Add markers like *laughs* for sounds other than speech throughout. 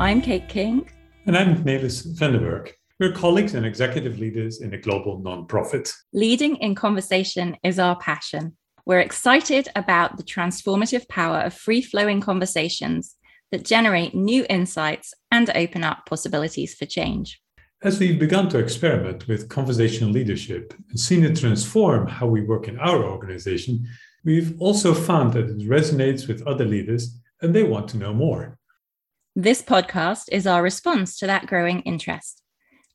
I'm Kate King. And I'm Nelis Venderberg. We're colleagues and executive leaders in a global nonprofit. Leading in conversation is our passion. We're excited about the transformative power of free flowing conversations that generate new insights and open up possibilities for change. As we've begun to experiment with conversational leadership and seen it transform how we work in our organization, we've also found that it resonates with other leaders and they want to know more. This podcast is our response to that growing interest.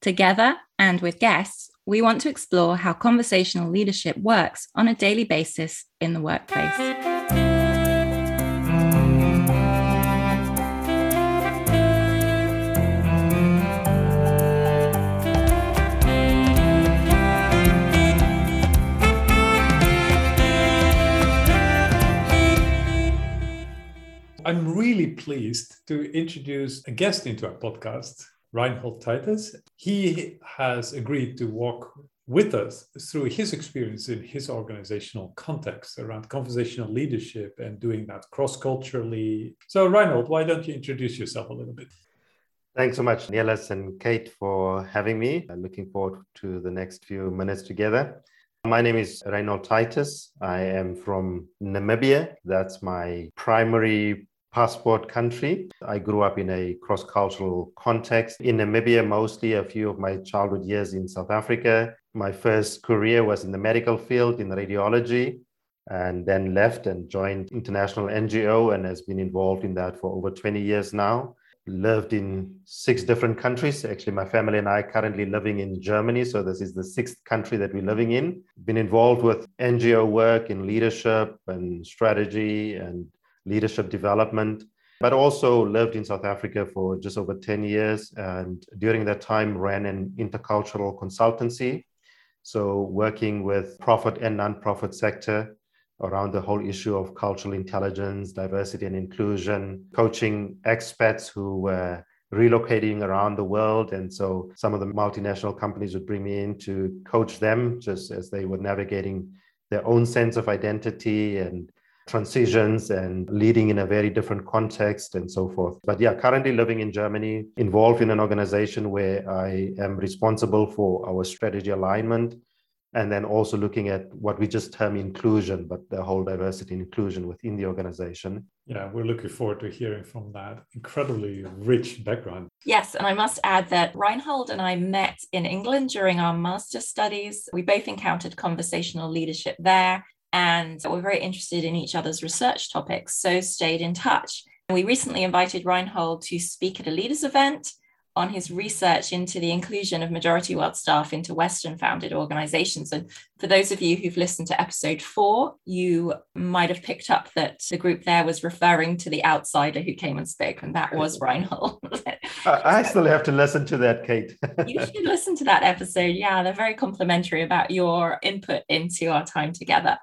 Together and with guests, we want to explore how conversational leadership works on a daily basis in the workplace. I'm really pleased to introduce a guest into our podcast, Reinhold Titus. He has agreed to walk with us through his experience in his organizational context around conversational leadership and doing that cross culturally. So, Reinhold, why don't you introduce yourself a little bit? Thanks so much, Nelis and Kate, for having me. I'm looking forward to the next few minutes together. My name is Reinhold Titus. I am from Namibia. That's my primary passport country. I grew up in a cross cultural context in Namibia, mostly a few of my childhood years in South Africa. My first career was in the medical field in radiology and then left and joined international NGO and has been involved in that for over 20 years now. Lived in six different countries. Actually, my family and I currently living in Germany. So, this is the sixth country that we're living in. Been involved with NGO work in leadership and strategy and leadership development, but also lived in South Africa for just over 10 years. And during that time, ran an intercultural consultancy. So, working with profit and non-profit sector around the whole issue of cultural intelligence, diversity and inclusion, coaching expats who were relocating around the world. And so some of the multinational companies would bring me in to coach them just as they were navigating their own sense of identity and transitions and leading in a very different context and so forth. But yeah, currently living in Germany, involved in an organization where I am responsible for our strategy alignment and then also looking at what we just term inclusion, but the whole diversity and inclusion within the organization. Yeah, we're looking forward to hearing from that incredibly rich background. Yes, and I must add that Reinhold and I met in England during our master's studies. We both encountered conversational leadership there and we're very interested in each other's research topics, so stayed in touch. And we recently invited Reinhold to speak at a leaders event on his research into the inclusion of majority world staff into Western founded organizations. And for those of you who've listened to episode four, you might have picked up that the group there was referring to the outsider who came and spoke, and that was Reinhold. *laughs* I still have to listen to that, Kate. *laughs* you should listen to that episode. Yeah, they're very complimentary about your input into our time together.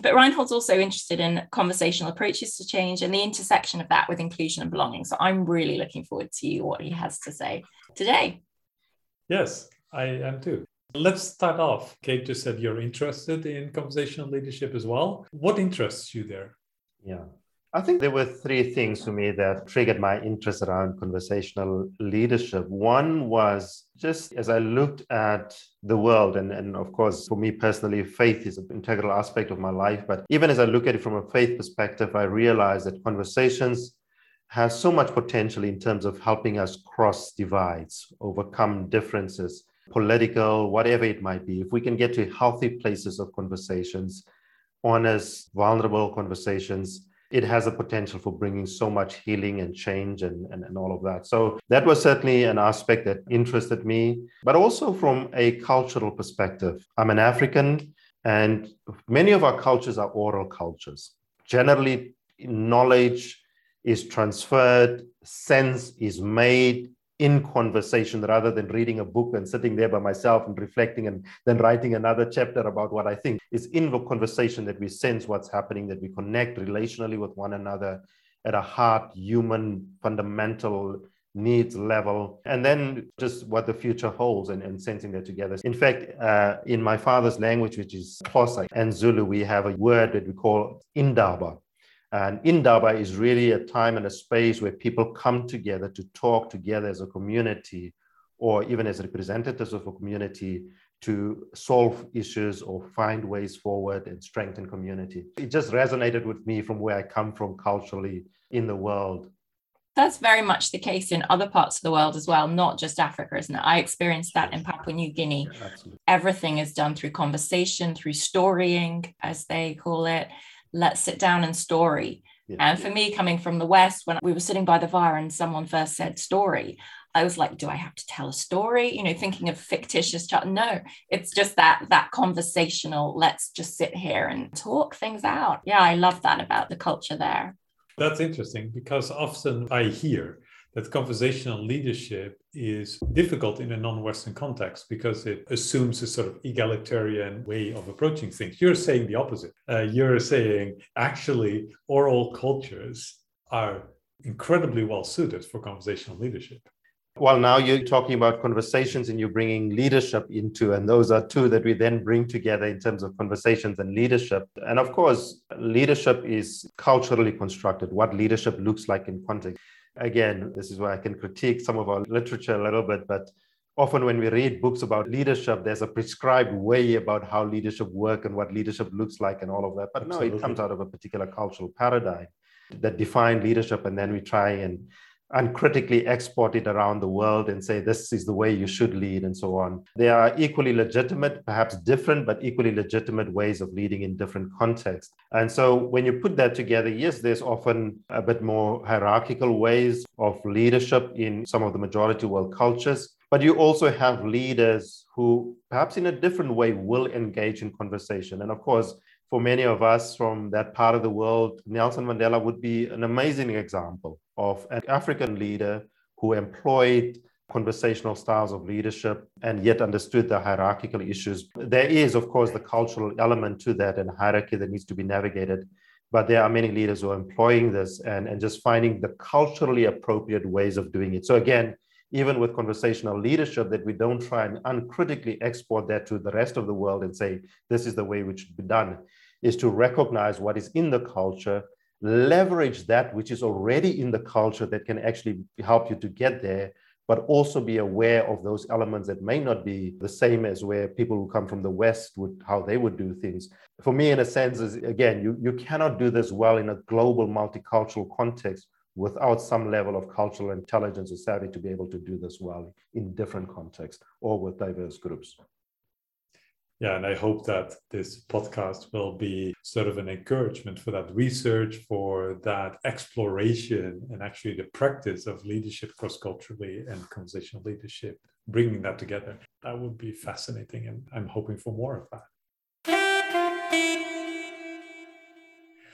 But Reinhold's also interested in conversational approaches to change and the intersection of that with inclusion and belonging. So I'm really looking forward to what he has to say today. Yes, I am too. Let's start off. Kate just said you're interested in conversational leadership as well. What interests you there? Yeah. I think there were three things for me that triggered my interest around conversational leadership. One was just as I looked at the world, and, and of course, for me personally, faith is an integral aspect of my life. But even as I look at it from a faith perspective, I realized that conversations has so much potential in terms of helping us cross divides, overcome differences, political, whatever it might be. If we can get to healthy places of conversations, honest, vulnerable conversations, it has a potential for bringing so much healing and change and, and, and all of that. So that was certainly an aspect that interested me, but also from a cultural perspective. I'm an African, and many of our cultures are oral cultures. Generally, knowledge is transferred, sense is made, in conversation rather than reading a book and sitting there by myself and reflecting and then writing another chapter about what I think. It's in the conversation that we sense what's happening, that we connect relationally with one another at a heart, human, fundamental needs level, and then just what the future holds and, and sensing that together. In fact, uh, in my father's language, which is Xhosa and Zulu, we have a word that we call indaba. And Indaba is really a time and a space where people come together to talk together as a community or even as representatives of a community to solve issues or find ways forward and strengthen community. It just resonated with me from where I come from culturally in the world. That's very much the case in other parts of the world as well, not just Africa, isn't it? I experienced that in Papua New Guinea. Yeah, Everything is done through conversation, through storying, as they call it. Let's sit down and story. Yeah. And for me, coming from the West, when we were sitting by the fire and someone first said story, I was like, do I have to tell a story? You know, thinking of fictitious child. No, it's just that that conversational, let's just sit here and talk things out. Yeah, I love that about the culture there. That's interesting because often I hear that conversational leadership is difficult in a non-Western context because it assumes a sort of egalitarian way of approaching things. You're saying the opposite. Uh, you're saying actually oral cultures are incredibly well suited for conversational leadership. Well, now you're talking about conversations and you're bringing leadership into, and those are two that we then bring together in terms of conversations and leadership. And of course, leadership is culturally constructed, what leadership looks like in context. Again, this is where I can critique some of our literature a little bit, but often when we read books about leadership, there's a prescribed way about how leadership work and what leadership looks like and all of that. But Absolutely. no, it comes out of a particular cultural paradigm that define leadership, and then we try and uncritically export it around the world and say this is the way you should lead and so on. There are equally legitimate, perhaps different, but equally legitimate ways of leading in different contexts. And so when you put that together, yes, there's often a bit more hierarchical ways of leadership in some of the majority world cultures. But you also have leaders who, perhaps in a different way, will engage in conversation. And of course, for many of us from that part of the world, Nelson Mandela would be an amazing example of an African leader who employed conversational styles of leadership and yet understood the hierarchical issues. There is, of course, the cultural element to that and hierarchy that needs to be navigated. But there are many leaders who are employing this and, and just finding the culturally appropriate ways of doing it. So, again, even with conversational leadership, that we don't try and uncritically export that to the rest of the world and say, this is the way which should be done is to recognize what is in the culture, leverage that which is already in the culture that can actually help you to get there, but also be aware of those elements that may not be the same as where people who come from the West would, how they would do things. For me, in a sense, is again, you, you cannot do this well in a global multicultural context without some level of cultural intelligence or savvy to be able to do this well in different contexts or with diverse groups yeah, and I hope that this podcast will be sort of an encouragement for that research, for that exploration, and actually the practice of leadership cross culturally and conversational leadership, bringing that together. That would be fascinating, and I'm hoping for more of that.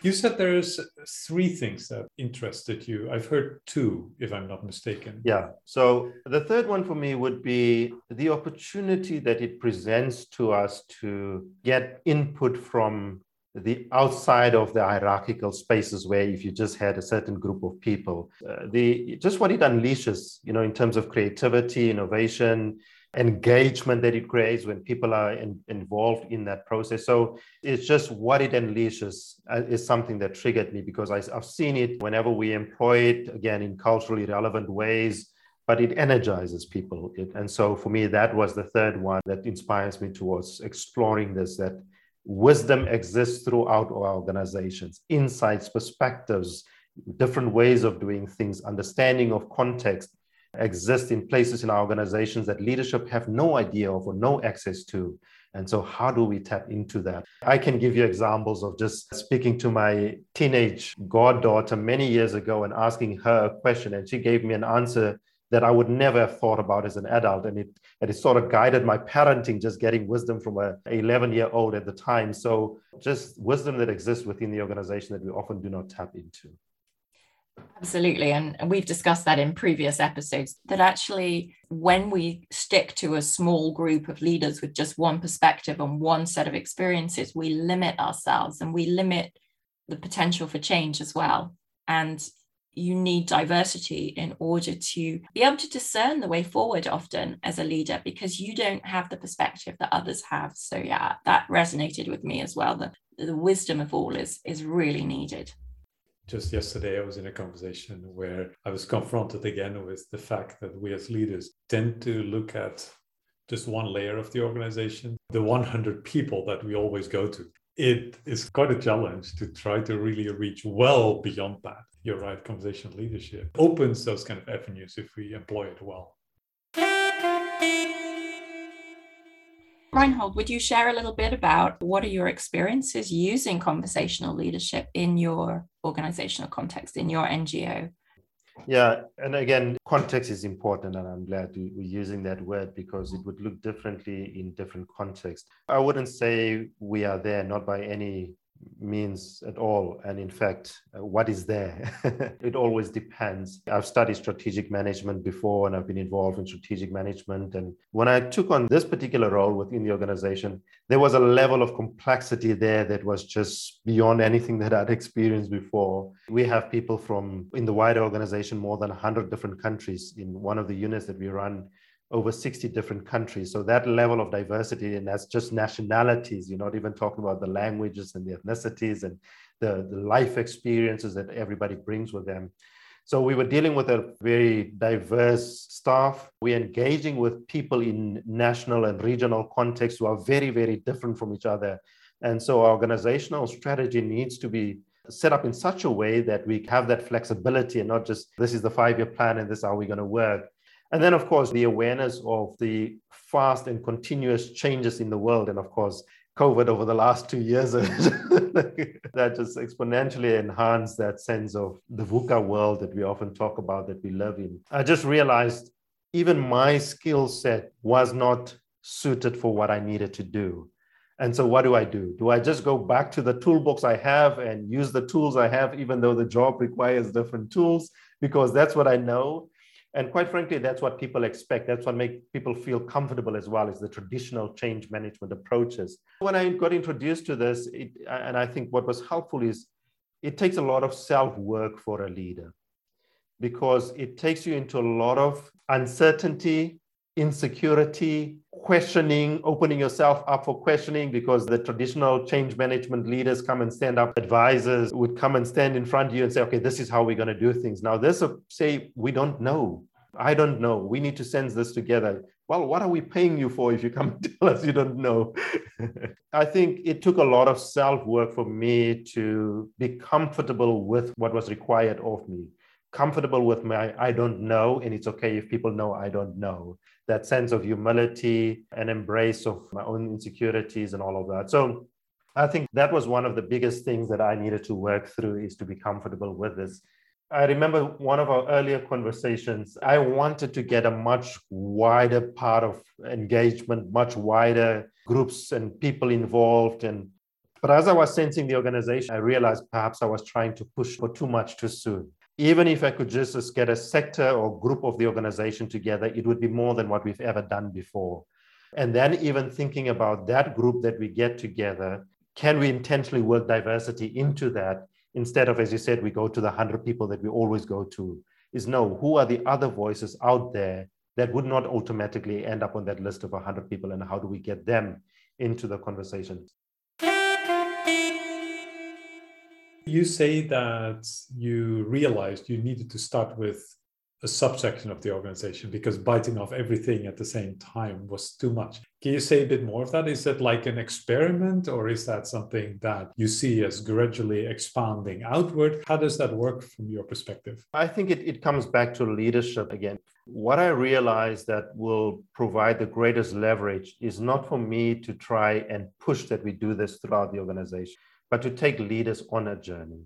You said there's three things that interested you. I've heard two, if I'm not mistaken. Yeah. So the third one for me would be the opportunity that it presents to us to get input from the outside of the hierarchical spaces where if you just had a certain group of people uh, the just what it unleashes you know in terms of creativity innovation engagement that it creates when people are in, involved in that process. So it's just what it unleashes uh, is something that triggered me because I, I've seen it whenever we employ it again in culturally relevant ways but it energizes people. It, and so for me, that was the third one that inspires me towards exploring this that wisdom exists throughout our organizations, insights, perspectives, different ways of doing things, understanding of context, exist in places in our organizations that leadership have no idea of or no access to. And so, how do we tap into that? I can give you examples of just speaking to my teenage goddaughter many years ago and asking her a question, and she gave me an answer that I would never have thought about as an adult. And it, and it sort of guided my parenting, just getting wisdom from a 11 year old at the time. So, just wisdom that exists within the organization that we often do not tap into. Absolutely. And, we've discussed that in previous episodes that actually, when we stick to a small group of leaders with just one perspective and one set of experiences, we limit ourselves and we limit the potential for change as well. And you need diversity in order to be able to discern the way forward often as a leader because you don't have the perspective that others have. So, yeah, that resonated with me as well. The, the wisdom of all is, is really needed. Just yesterday, I was in a conversation where I was confronted again with the fact that we as leaders tend to look at just one layer of the organization, the 100 people that we always go to. It is quite a challenge to try to really reach well beyond that. You're right, conversational leadership opens those kind of avenues if we employ it well. Reinhold, would you share a little bit about what are your experiences using conversational leadership in your organizational context, in your NGO? Yeah, and again, context is important, and I'm glad we're using that word because it would look differently in different contexts. I wouldn't say we are there, not by any means at all. And in fact, uh, what is there? *laughs* it always depends. I've studied strategic management before and I've been involved in strategic management. And when I took on this particular role within the organization, there was a level of complexity there that was just beyond anything that I'd experienced before. We have people from in the wider organization, more than 100 different countries in one of the units that we run over 60 different countries. So that level of diversity, and that's just nationalities, you're not even talking about the languages and the ethnicities and the, the life experiences that everybody brings with them. So we were dealing with a very diverse staff. We're engaging with people in national and regional contexts who are very, very different from each other. And so our organizational strategy needs to be set up in such a way that we have that flexibility and not just this is the five year plan and this is how we're going to work and then, of course, the awareness of the fast and continuous changes in the world. And of course, COVID over the last two years *laughs* that just exponentially enhanced that sense of the VUCA world that we often talk about that we live in. I just realized even my skill set was not suited for what I needed to do. And so, what do I do? Do I just go back to the toolbox I have and use the tools I have, even though the job requires different tools, because that's what I know? And quite frankly, that's what people expect. That's what makes people feel comfortable as well, is the traditional change management approaches. When I got introduced to this, it, and I think what was helpful is it takes a lot of self work for a leader because it takes you into a lot of uncertainty, insecurity, questioning, opening yourself up for questioning because the traditional change management leaders come and stand up, advisors would come and stand in front of you and say, okay, this is how we're going to do things. Now, this will say, we don't know. I don't know. We need to sense this together. Well, what are we paying you for if you come and *laughs* tell us you don't know? *laughs* I think it took a lot of self work for me to be comfortable with what was required of me comfortable with my I don't know, and it's okay if people know I don't know. That sense of humility and embrace of my own insecurities and all of that. So I think that was one of the biggest things that I needed to work through is to be comfortable with this. I remember one of our earlier conversations, I wanted to get a much wider part of engagement, much wider groups and people involved. And but as I was sensing the organization, I realized perhaps I was trying to push for too much too soon even if I could just get a sector or group of the organization together, it would be more than what we've ever done before. And then even thinking about that group that we get together, can we intentionally work diversity into that instead of, as you said, we go to the 100 people that we always go to? Is no, who are the other voices out there that would not automatically end up on that list of 100 people and how do we get them into the conversation? You say that you realized you needed to start with a subsection of the organization because biting off everything at the same time was too much. Can you say a bit more of that? Is that like an experiment or is that something that you see as gradually expanding outward? How does that work from your perspective? I think it, it comes back to leadership again. What I realize that will provide the greatest leverage is not for me to try and push that we do this throughout the organization but to take leaders on a journey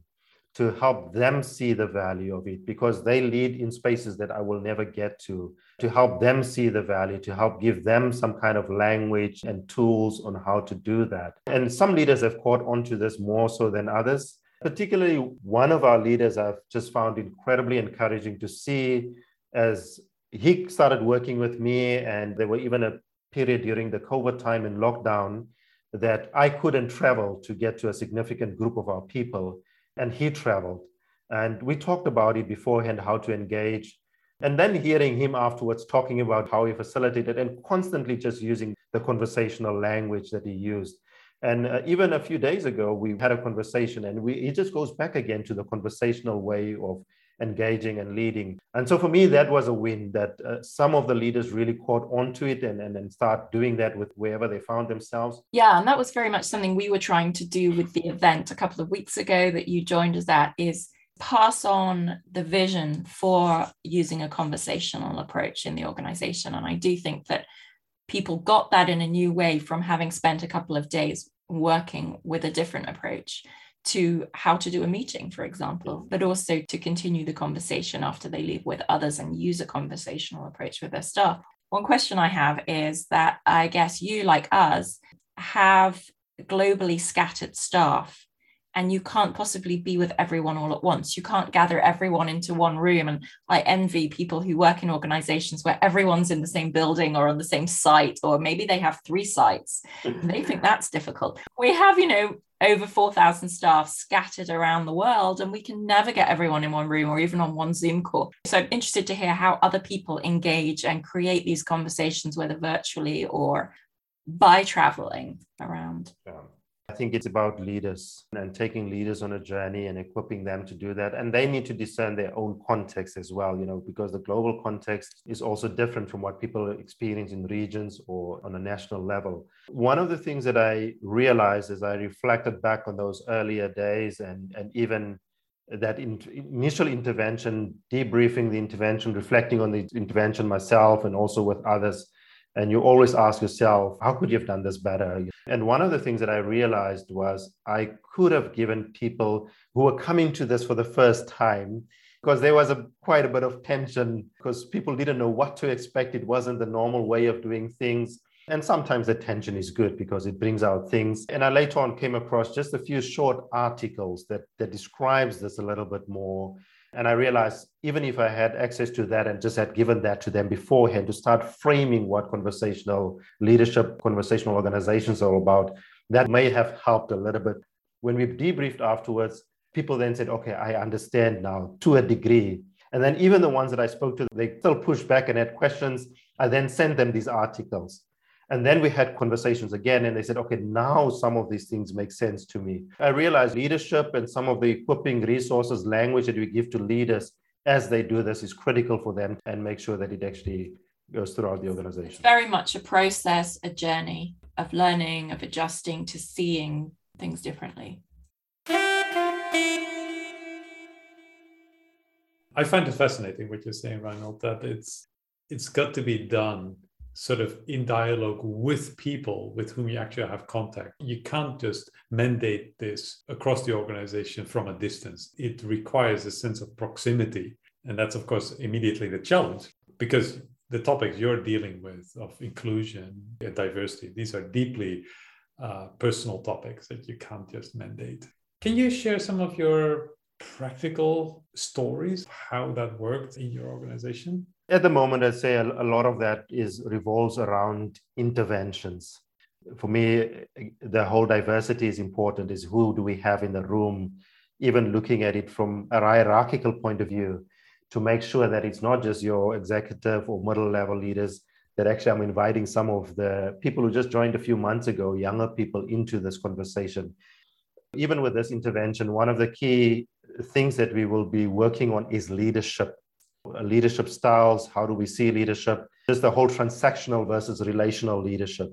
to help them see the value of it because they lead in spaces that I will never get to, to help them see the value, to help give them some kind of language and tools on how to do that. And some leaders have caught on to this more so than others. Particularly, one of our leaders I've just found incredibly encouraging to see as he started working with me, and there were even a period during the COVID time in lockdown that I couldn't travel to get to a significant group of our people, and he traveled. And we talked about it beforehand, how to engage. And then hearing him afterwards talking about how he facilitated and constantly just using the conversational language that he used. And uh, even a few days ago, we had a conversation, and we, it just goes back again to the conversational way of engaging and leading. And so for me, that was a win that uh, some of the leaders really caught onto it and, and, and start doing that with wherever they found themselves. Yeah, and that was very much something we were trying to do with the event a couple of weeks ago that you joined us at is pass on the vision for using a conversational approach in the organization. And I do think that people got that in a new way from having spent a couple of days working with a different approach to how to do a meeting, for example, mm. but also to continue the conversation after they leave with others and use a conversational approach with their staff. One question I have is that I guess you, like us, have globally scattered staff and you can't possibly be with everyone all at once. You can't gather everyone into one room. And I envy people who work in organizations where everyone's in the same building or on the same site, or maybe they have three sites. *laughs* they think that's difficult. We have, you know, over 4,000 staff scattered around the world, and we can never get everyone in one room or even on one Zoom call. So I'm interested to hear how other people engage and create these conversations, whether virtually or by traveling around. Yeah. I think it's about leaders and taking leaders on a journey and equipping them to do that. And they need to discern their own context as well, you know, because the global context is also different from what people experience in regions or on a national level. One of the things that I realized as I reflected back on those earlier days and, and even that in, initial intervention, debriefing the intervention, reflecting on the intervention myself and also with others and you always ask yourself, how could you have done this better? And one of the things that I realized was I could have given people who were coming to this for the first time, because there was a quite a bit of tension because people didn't know what to expect. It wasn't the normal way of doing things. And sometimes the tension is good because it brings out things. And I later on came across just a few short articles that, that describes this a little bit more and I realized even if I had access to that and just had given that to them beforehand to start framing what conversational leadership, conversational organizations are about, that may have helped a little bit. When we debriefed afterwards, people then said, okay, I understand now to a degree. And then even the ones that I spoke to, they still pushed back and had questions. I then sent them these articles. And then we had conversations again, and they said, okay, now some of these things make sense to me. I realized leadership and some of the equipping resources, language that we give to leaders as they do this is critical for them and make sure that it actually goes throughout the organization. It's very much a process, a journey of learning, of adjusting to seeing things differently. I find it fascinating what you're saying, Reinhold, that it's it's got to be done sort of in dialogue with people with whom you actually have contact. You can't just mandate this across the organization from a distance. It requires a sense of proximity. And that's, of course, immediately the challenge because the topics you're dealing with of inclusion and diversity, these are deeply uh, personal topics that you can't just mandate. Can you share some of your practical stories, how that worked in your organization? At the moment, I'd say a, a lot of that is revolves around interventions. For me, the whole diversity is important. Is who do we have in the room? Even looking at it from a hierarchical point of view, to make sure that it's not just your executive or middle level leaders. That actually, I'm inviting some of the people who just joined a few months ago, younger people, into this conversation. Even with this intervention, one of the key things that we will be working on is leadership Uh, leadership styles. How do we see leadership? Just the whole transactional versus relational leadership.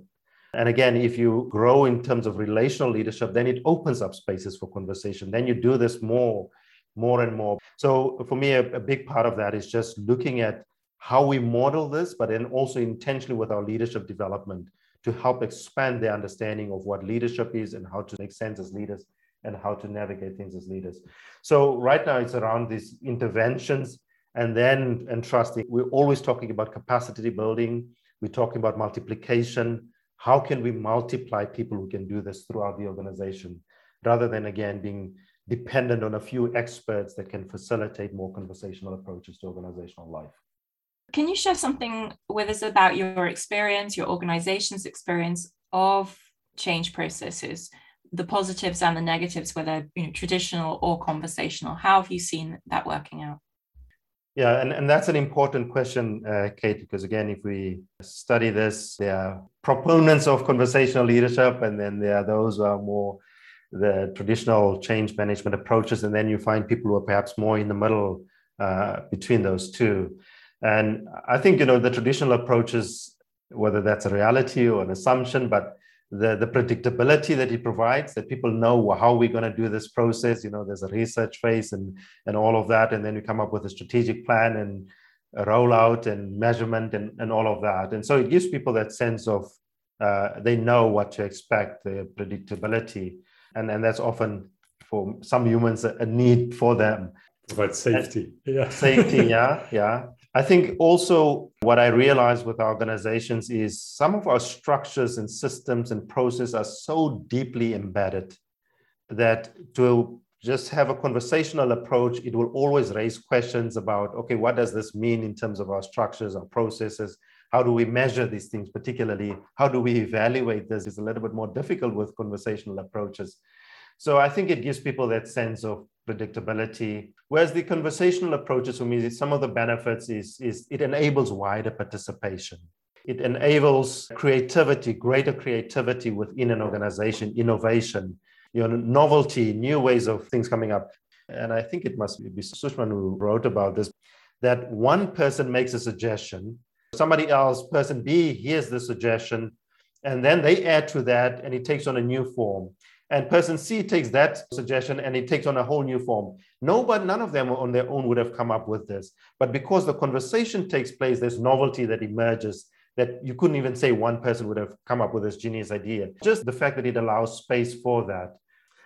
And again, if you grow in terms of relational leadership, then it opens up spaces for conversation. Then you do this more, more and more. So for me, a, a big part of that is just looking at how we model this, but then also intentionally with our leadership development to help expand the understanding of what leadership is and how to make sense as leaders and how to navigate things as leaders. So right now it's around these interventions and then entrusting. We're always talking about capacity building. We're talking about multiplication. How can we multiply people who can do this throughout the organization rather than, again, being dependent on a few experts that can facilitate more conversational approaches to organizational life? Can you share something with us about your experience, your organization's experience of change processes, the positives and the negatives, whether you know, traditional or conversational? How have you seen that working out? Yeah, and, and that's an important question, uh, Kate, because again, if we study this, there are proponents of conversational leadership, and then there are those who are more the traditional change management approaches, and then you find people who are perhaps more in the middle uh, between those two. And I think you know the traditional approaches, whether that's a reality or an assumption, but the, the predictability that it provides, that people know how we're going to do this process. You know, there's a research phase and and all of that, and then we come up with a strategic plan and a rollout and measurement and, and all of that. And so it gives people that sense of uh, they know what to expect, the predictability, and and that's often for some humans a need for them. Provide safety, and yeah, safety, yeah, yeah. I think also what I realize with organizations is some of our structures and systems and processes are so deeply embedded that to just have a conversational approach, it will always raise questions about okay, what does this mean in terms of our structures, our processes? How do we measure these things, particularly? How do we evaluate this? It's a little bit more difficult with conversational approaches. So I think it gives people that sense of predictability. Whereas the conversational approaches for me, some of the benefits is, is it enables wider participation. It enables creativity, greater creativity within an organization, innovation, you know, novelty, new ways of things coming up. And I think it must be Sushman who wrote about this, that one person makes a suggestion, somebody else, person B, hears the suggestion, and then they add to that and it takes on a new form. And person C takes that suggestion and it takes on a whole new form. Nobody, none of them on their own would have come up with this. But because the conversation takes place, there's novelty that emerges that you couldn't even say one person would have come up with this genius idea. Just the fact that it allows space for that.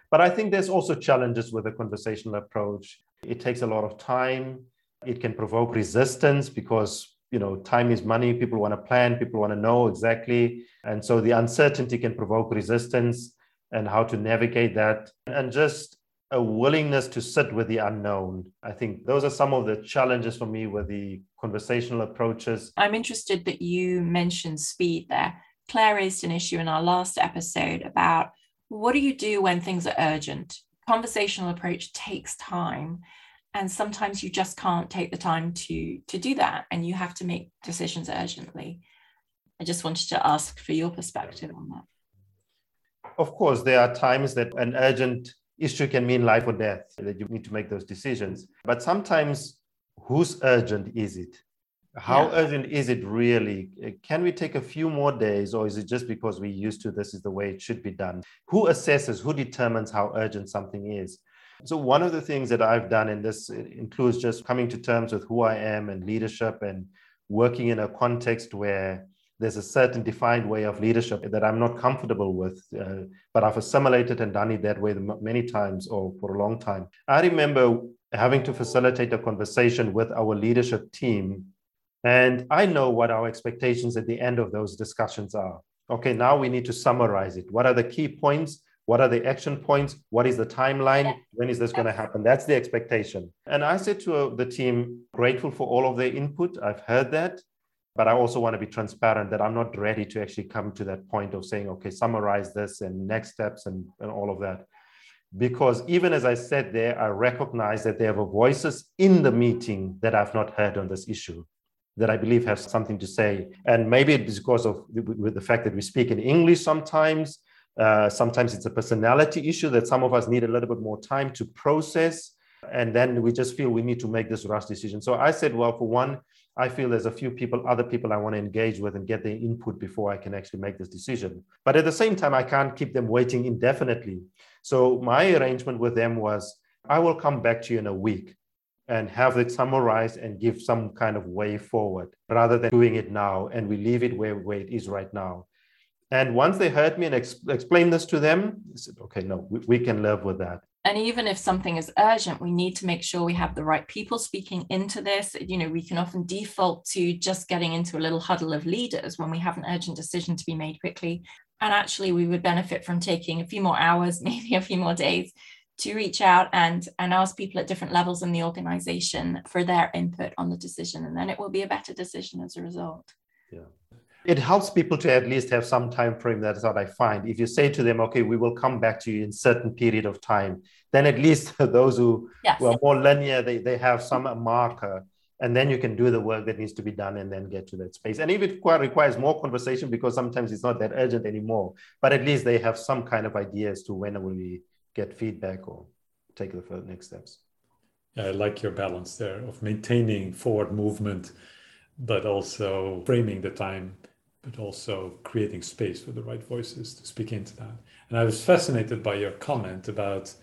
But I think there's also challenges with the conversational approach. It takes a lot of time. It can provoke resistance because you know time is money. People want to plan. People want to know exactly, and so the uncertainty can provoke resistance and how to navigate that and just a willingness to sit with the unknown. I think those are some of the challenges for me with the conversational approaches. I'm interested that you mentioned speed there. Claire raised an issue in our last episode about what do you do when things are urgent? Conversational approach takes time. And sometimes you just can't take the time to, to do that. And you have to make decisions urgently. I just wanted to ask for your perspective on that of course, there are times that an urgent issue can mean life or death, that you need to make those decisions. But sometimes, whose urgent is it? How yeah. urgent is it really? Can we take a few more days, or is it just because we're used to this is the way it should be done? Who assesses, who determines how urgent something is? So, one of the things that I've done, and this includes just coming to terms with who I am and leadership and working in a context where there's a certain defined way of leadership that I'm not comfortable with, uh, but I've assimilated and done it that way many times or for a long time. I remember having to facilitate a conversation with our leadership team, and I know what our expectations at the end of those discussions are. Okay, now we need to summarize it. What are the key points? What are the action points? What is the timeline? When is this going to happen? That's the expectation. And I said to uh, the team, grateful for all of their input. I've heard that but I also want to be transparent that I'm not ready to actually come to that point of saying, okay, summarize this and next steps and, and all of that. Because even as I said there, I recognize that there are voices in the meeting that I've not heard on this issue that I believe have something to say. And maybe it's because of with the fact that we speak in English sometimes. Uh, sometimes it's a personality issue that some of us need a little bit more time to process. And then we just feel we need to make this rush decision. So I said, well, for one, I feel there's a few people, other people I want to engage with and get their input before I can actually make this decision. But at the same time, I can't keep them waiting indefinitely. So my arrangement with them was I will come back to you in a week and have it summarized and give some kind of way forward rather than doing it now and we leave it where, where it is right now. And once they heard me and ex- explained this to them, they said, okay, no, we, we can live with that. And even if something is urgent we need to make sure we have the right people speaking into this. You know we can often default to just getting into a little huddle of leaders when we have an urgent decision to be made quickly. And actually we would benefit from taking a few more hours *laughs* maybe a few more days to reach out and and ask people at different levels in the organization for their input on the decision. And then it will be a better decision as a result. Yeah it helps people to at least have some time frame that's what i find. If you say to them okay we will come back to you in certain period of time then at least *laughs* those who, yes. who are more linear they, they have some marker and then you can do the work that needs to be done and then get to that space. And if it requires more conversation because sometimes it's not that urgent anymore but at least they have some kind of idea as to when will we get feedback or take the next steps. I like your balance there of maintaining forward movement but also framing the time but also creating space for the right voices to speak into that and i was fascinated by your comment about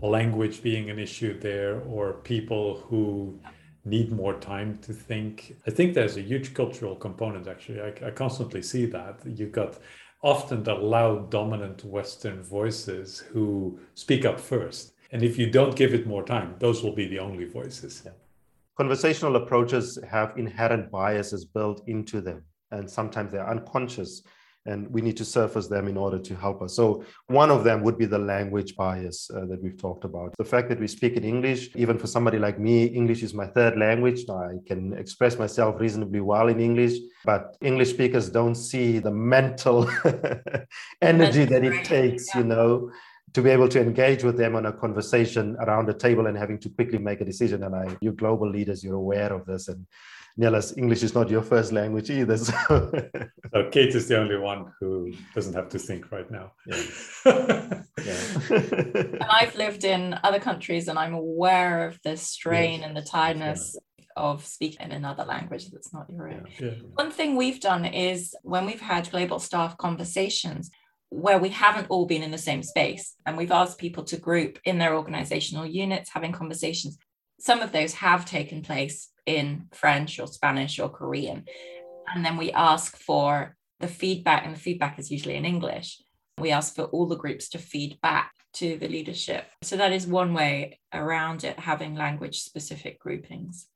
language being an issue there or people who need more time to think. I think there's a huge cultural component, actually. I, I, constantly see that. You've got often the loud, dominant Western voices who speak up first. And if you don't give it more time, those will be the only voices. Yeah. Conversational approaches have inherent biases built into them, and sometimes they're unconscious and we need to surface them in order to help us. So, one of them would be the language bias uh, that we've talked about. The fact that we speak in English, even for somebody like me, English is my third language. I can express myself reasonably well in English, but English speakers don't see the mental *laughs* energy that it takes, yeah. you know. To be able to engage with them on a conversation around a table and having to quickly make a decision. And I, you global leaders, you're aware of this. And Nelis, English is not your first language either. So. so Kate is the only one who doesn't have to think right now. Yeah. *laughs* yeah. I've lived in other countries and I'm aware of the strain yes. and the tiredness yeah. of speaking in another language that's not your own. Yeah. One thing we've done is when we've had global staff conversations, where we haven't all been in the same space and we've asked people to group in their organizational units having conversations some of those have taken place in French or Spanish or Korean. And then we ask for the feedback, and the feedback is usually in English. We ask for all the groups to feed back to the leadership. So that is one way around it, having language specific groupings.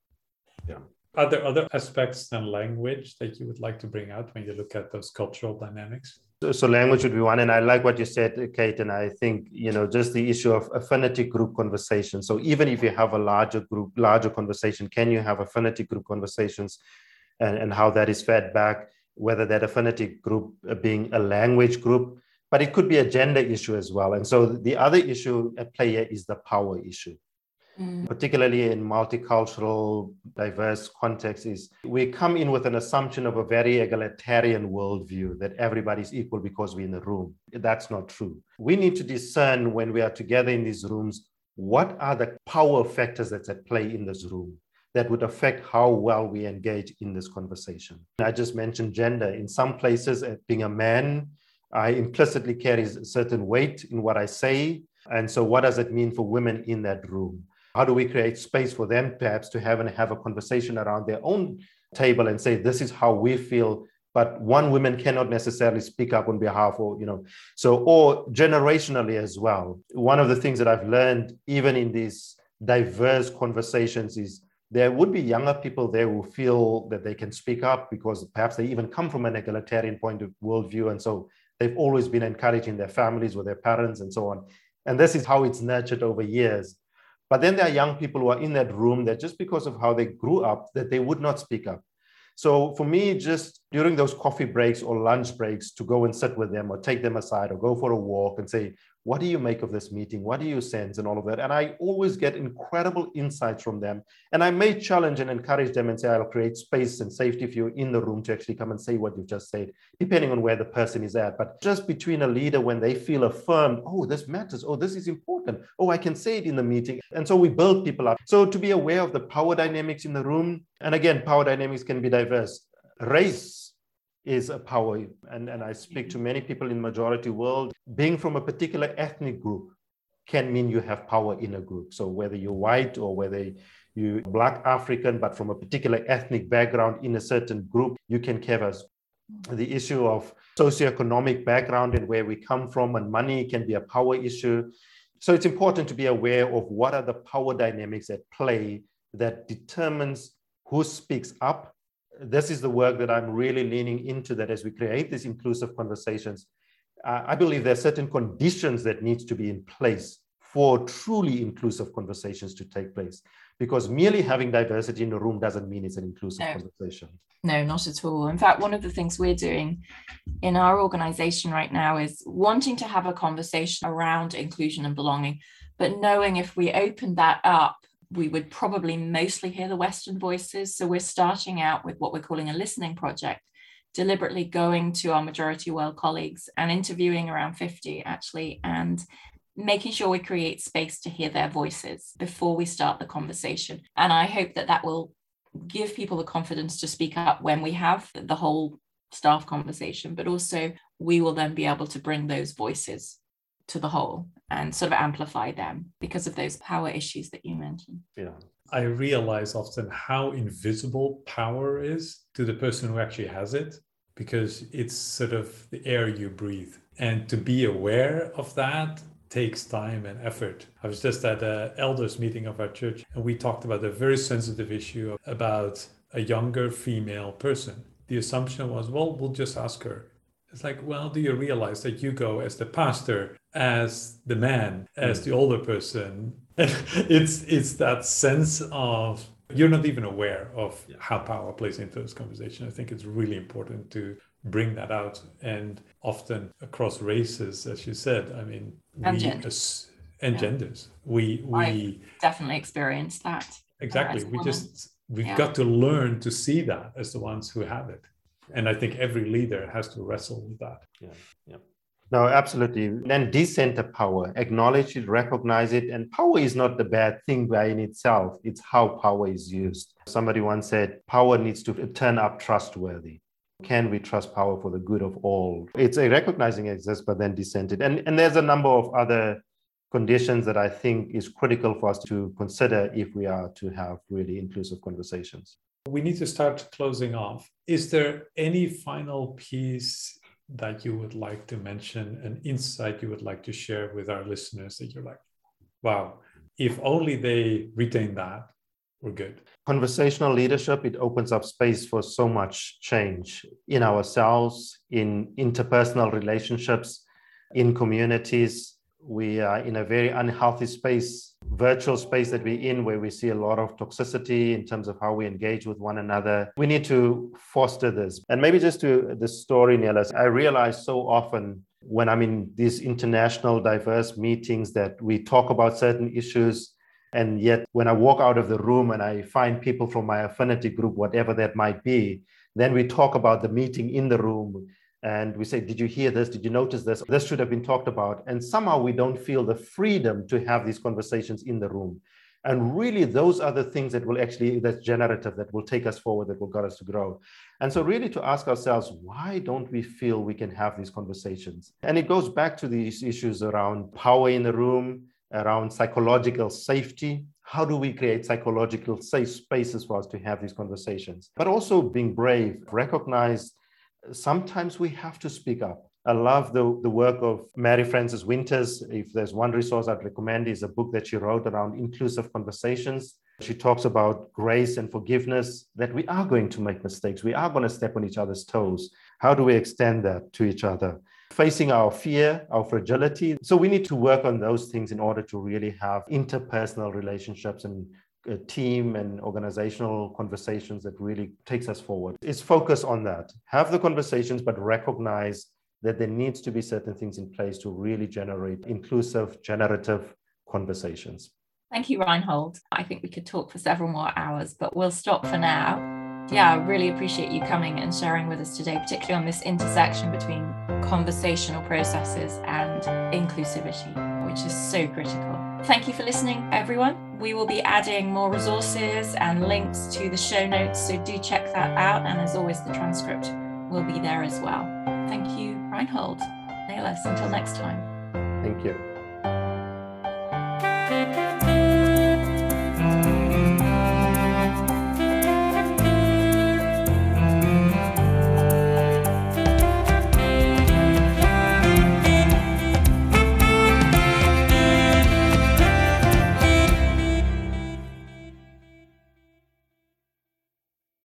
Yeah. Are there other aspects than language that you would like to bring out when you look at those cultural dynamics? So, language would be one, and I like what you said, Kate. And I think you know just the issue of affinity group conversation. So even if you have a larger group, larger conversation, can you have affinity group conversations, and, and how that is fed back? Whether that affinity group being a language group, but it could be a gender issue as well. And so the other issue at play here is the power issue mm. particularly in multicultural, diverse contexts, is we come in with an assumption of a very egalitarian worldview that everybody's equal because we're in the room. That's not true. We need to discern when we are together in these rooms what are the power factors that's at play in this room that would affect how well we engage in this conversation. I just mentioned gender. In some places, uh, being a man, I implicitly carries a certain weight in what I say. And so, what does it mean for women in that room? How do we create space for them perhaps to have and have a conversation around their own table and say, this is how we feel but one woman cannot necessarily speak up on behalf or you know. So or generationally as well one of the things that i've learned even in these diverse conversations is there would be younger people there who feel that they can speak up because perhaps they even come from an egalitarian point of worldview. And so they've always been encouraging their families with their parents and so on. And this is how it's nurtured over years but then there are young people who are in that room that just because of how they grew up, that they would not speak up. So for me, just during those coffee breaks or lunch breaks, to go and sit with them or take them aside or go for a walk and say, what do you make of this meeting? What do you sense and all of that? And I always get incredible insights from them. And I may challenge and encourage them and say, I'll create space and safety for you in the room to actually come and say what you've just said, depending on where the person is at. But just between a leader when they feel affirmed, oh, this matters. Oh, this is important. Oh, I can say it in the meeting. And so we build people up. So to be aware of the power dynamics in the room. And again, power dynamics can be diverse. Race is a power. And, and I speak to mm-hmm. many people in majority world, being from a particular ethnic group can mean you have power in a group. So whether you're white or whether you're black African, but from a particular ethnic background in a certain group, you can canvas. Mm-hmm. The issue of socioeconomic background and where we come from and money can be a power issue. So it's important to be aware of what are the power dynamics at play that determines who speaks up this is the work that I'm really leaning into that as we create these inclusive conversations. Uh, I believe there are certain conditions that needs to be in place for truly inclusive conversations to take place because merely having diversity in a room doesn't mean it's an inclusive no. conversation. No, not at all. In fact, one of the things we're doing in our organization right now is wanting to have a conversation around inclusion and belonging, but knowing if we open that up we would probably mostly hear the Western voices. So we're starting out with what we're calling a listening project, deliberately going to our majority world colleagues and interviewing around 50 actually, and making sure we create space to hear their voices before we start the conversation. And I hope that that will give people the confidence to speak up when we have the whole staff conversation, but also we will then be able to bring those voices to the whole and sort of amplify them because of those power issues that you mentioned. Yeah. I realize often how invisible power is to the person who actually has it because it's sort of the air you breathe. And to be aware of that takes time and effort. I was just at an elders meeting of our church and we talked about a very sensitive issue about a younger female person. The assumption was, well, we'll just ask her. It's like, well, do you realize that you go as the pastor, as the man, as hmm. the older person? *laughs* it's it's that sense of you're not even aware of how power plays into this conversation. I think it's really important to bring that out and often across races, as you said. I mean, and, we, genders. and yeah. genders. We we I definitely experienced that. Exactly. We just we've yeah. got to learn to see that as the ones who have it and i think every leader has to wrestle with that yeah yeah no absolutely. Then decenter power. Acknowledge it recognize it and power is not the bad thing by in itself. It's how power is used. Somebody once said power needs to turn up trustworthy. Can we trust power for the good of all? It's a recognizing exists but then dissented. And and there's a number of other conditions that i think is critical for us to consider if we are to have really inclusive conversations. We need to start closing off. Is there any final piece that you would like to mention, an insight you would like to share with our listeners that you're like, wow, if only they retain that, we're good? Conversational leadership, it opens up space for so much change in ourselves, in interpersonal relationships, in communities. We are in a very unhealthy space virtual space that we're in where we see a lot of toxicity in terms of how we engage with one another. We need to foster this. And maybe just to the story, Nelis, I realize so often when I'm in these international diverse meetings that we talk about certain issues. And yet, when I walk out of the room and I find people from my affinity group, whatever that might be, then we talk about the meeting in the room and we say, Did you hear this? Did you notice this? This should have been talked about. And somehow we don't feel the freedom to have these conversations in the room. And really, those are the things that will actually, that's generative, that will take us forward, that will get us to grow. And so, really, to ask ourselves, why don't we feel we can have these conversations? And it goes back to these issues around power in the room, around psychological safety. How do we create psychological safe spaces for us to have these conversations? But also being brave, recognize sometimes we have to speak up. I love the, the work of Mary Frances Winters. If there's one resource I'd recommend, is a book that she wrote around inclusive conversations. She talks about grace and forgiveness, that we are going to make mistakes. We are going to step on each other's toes. How do we extend that to each other? Facing our fear, our fragility. So we need to work on those things in order to really have interpersonal relationships and team and organizational conversations that really takes us forward. is focus on that. Have the conversations, but recognize that there needs to be certain things in place to really generate inclusive, generative conversations. Thank you, Reinhold. I think we could talk for several more hours, but we'll stop for now. Yeah, I really appreciate you coming and sharing with us today, particularly on this intersection between conversational processes and inclusivity, which is so critical. Thank you for listening, everyone. We will be adding more resources and links to the show notes, so do check that out. And as always, the transcript will be there as well. Thank you, Reinhold. Nelis, until next time. Thank you.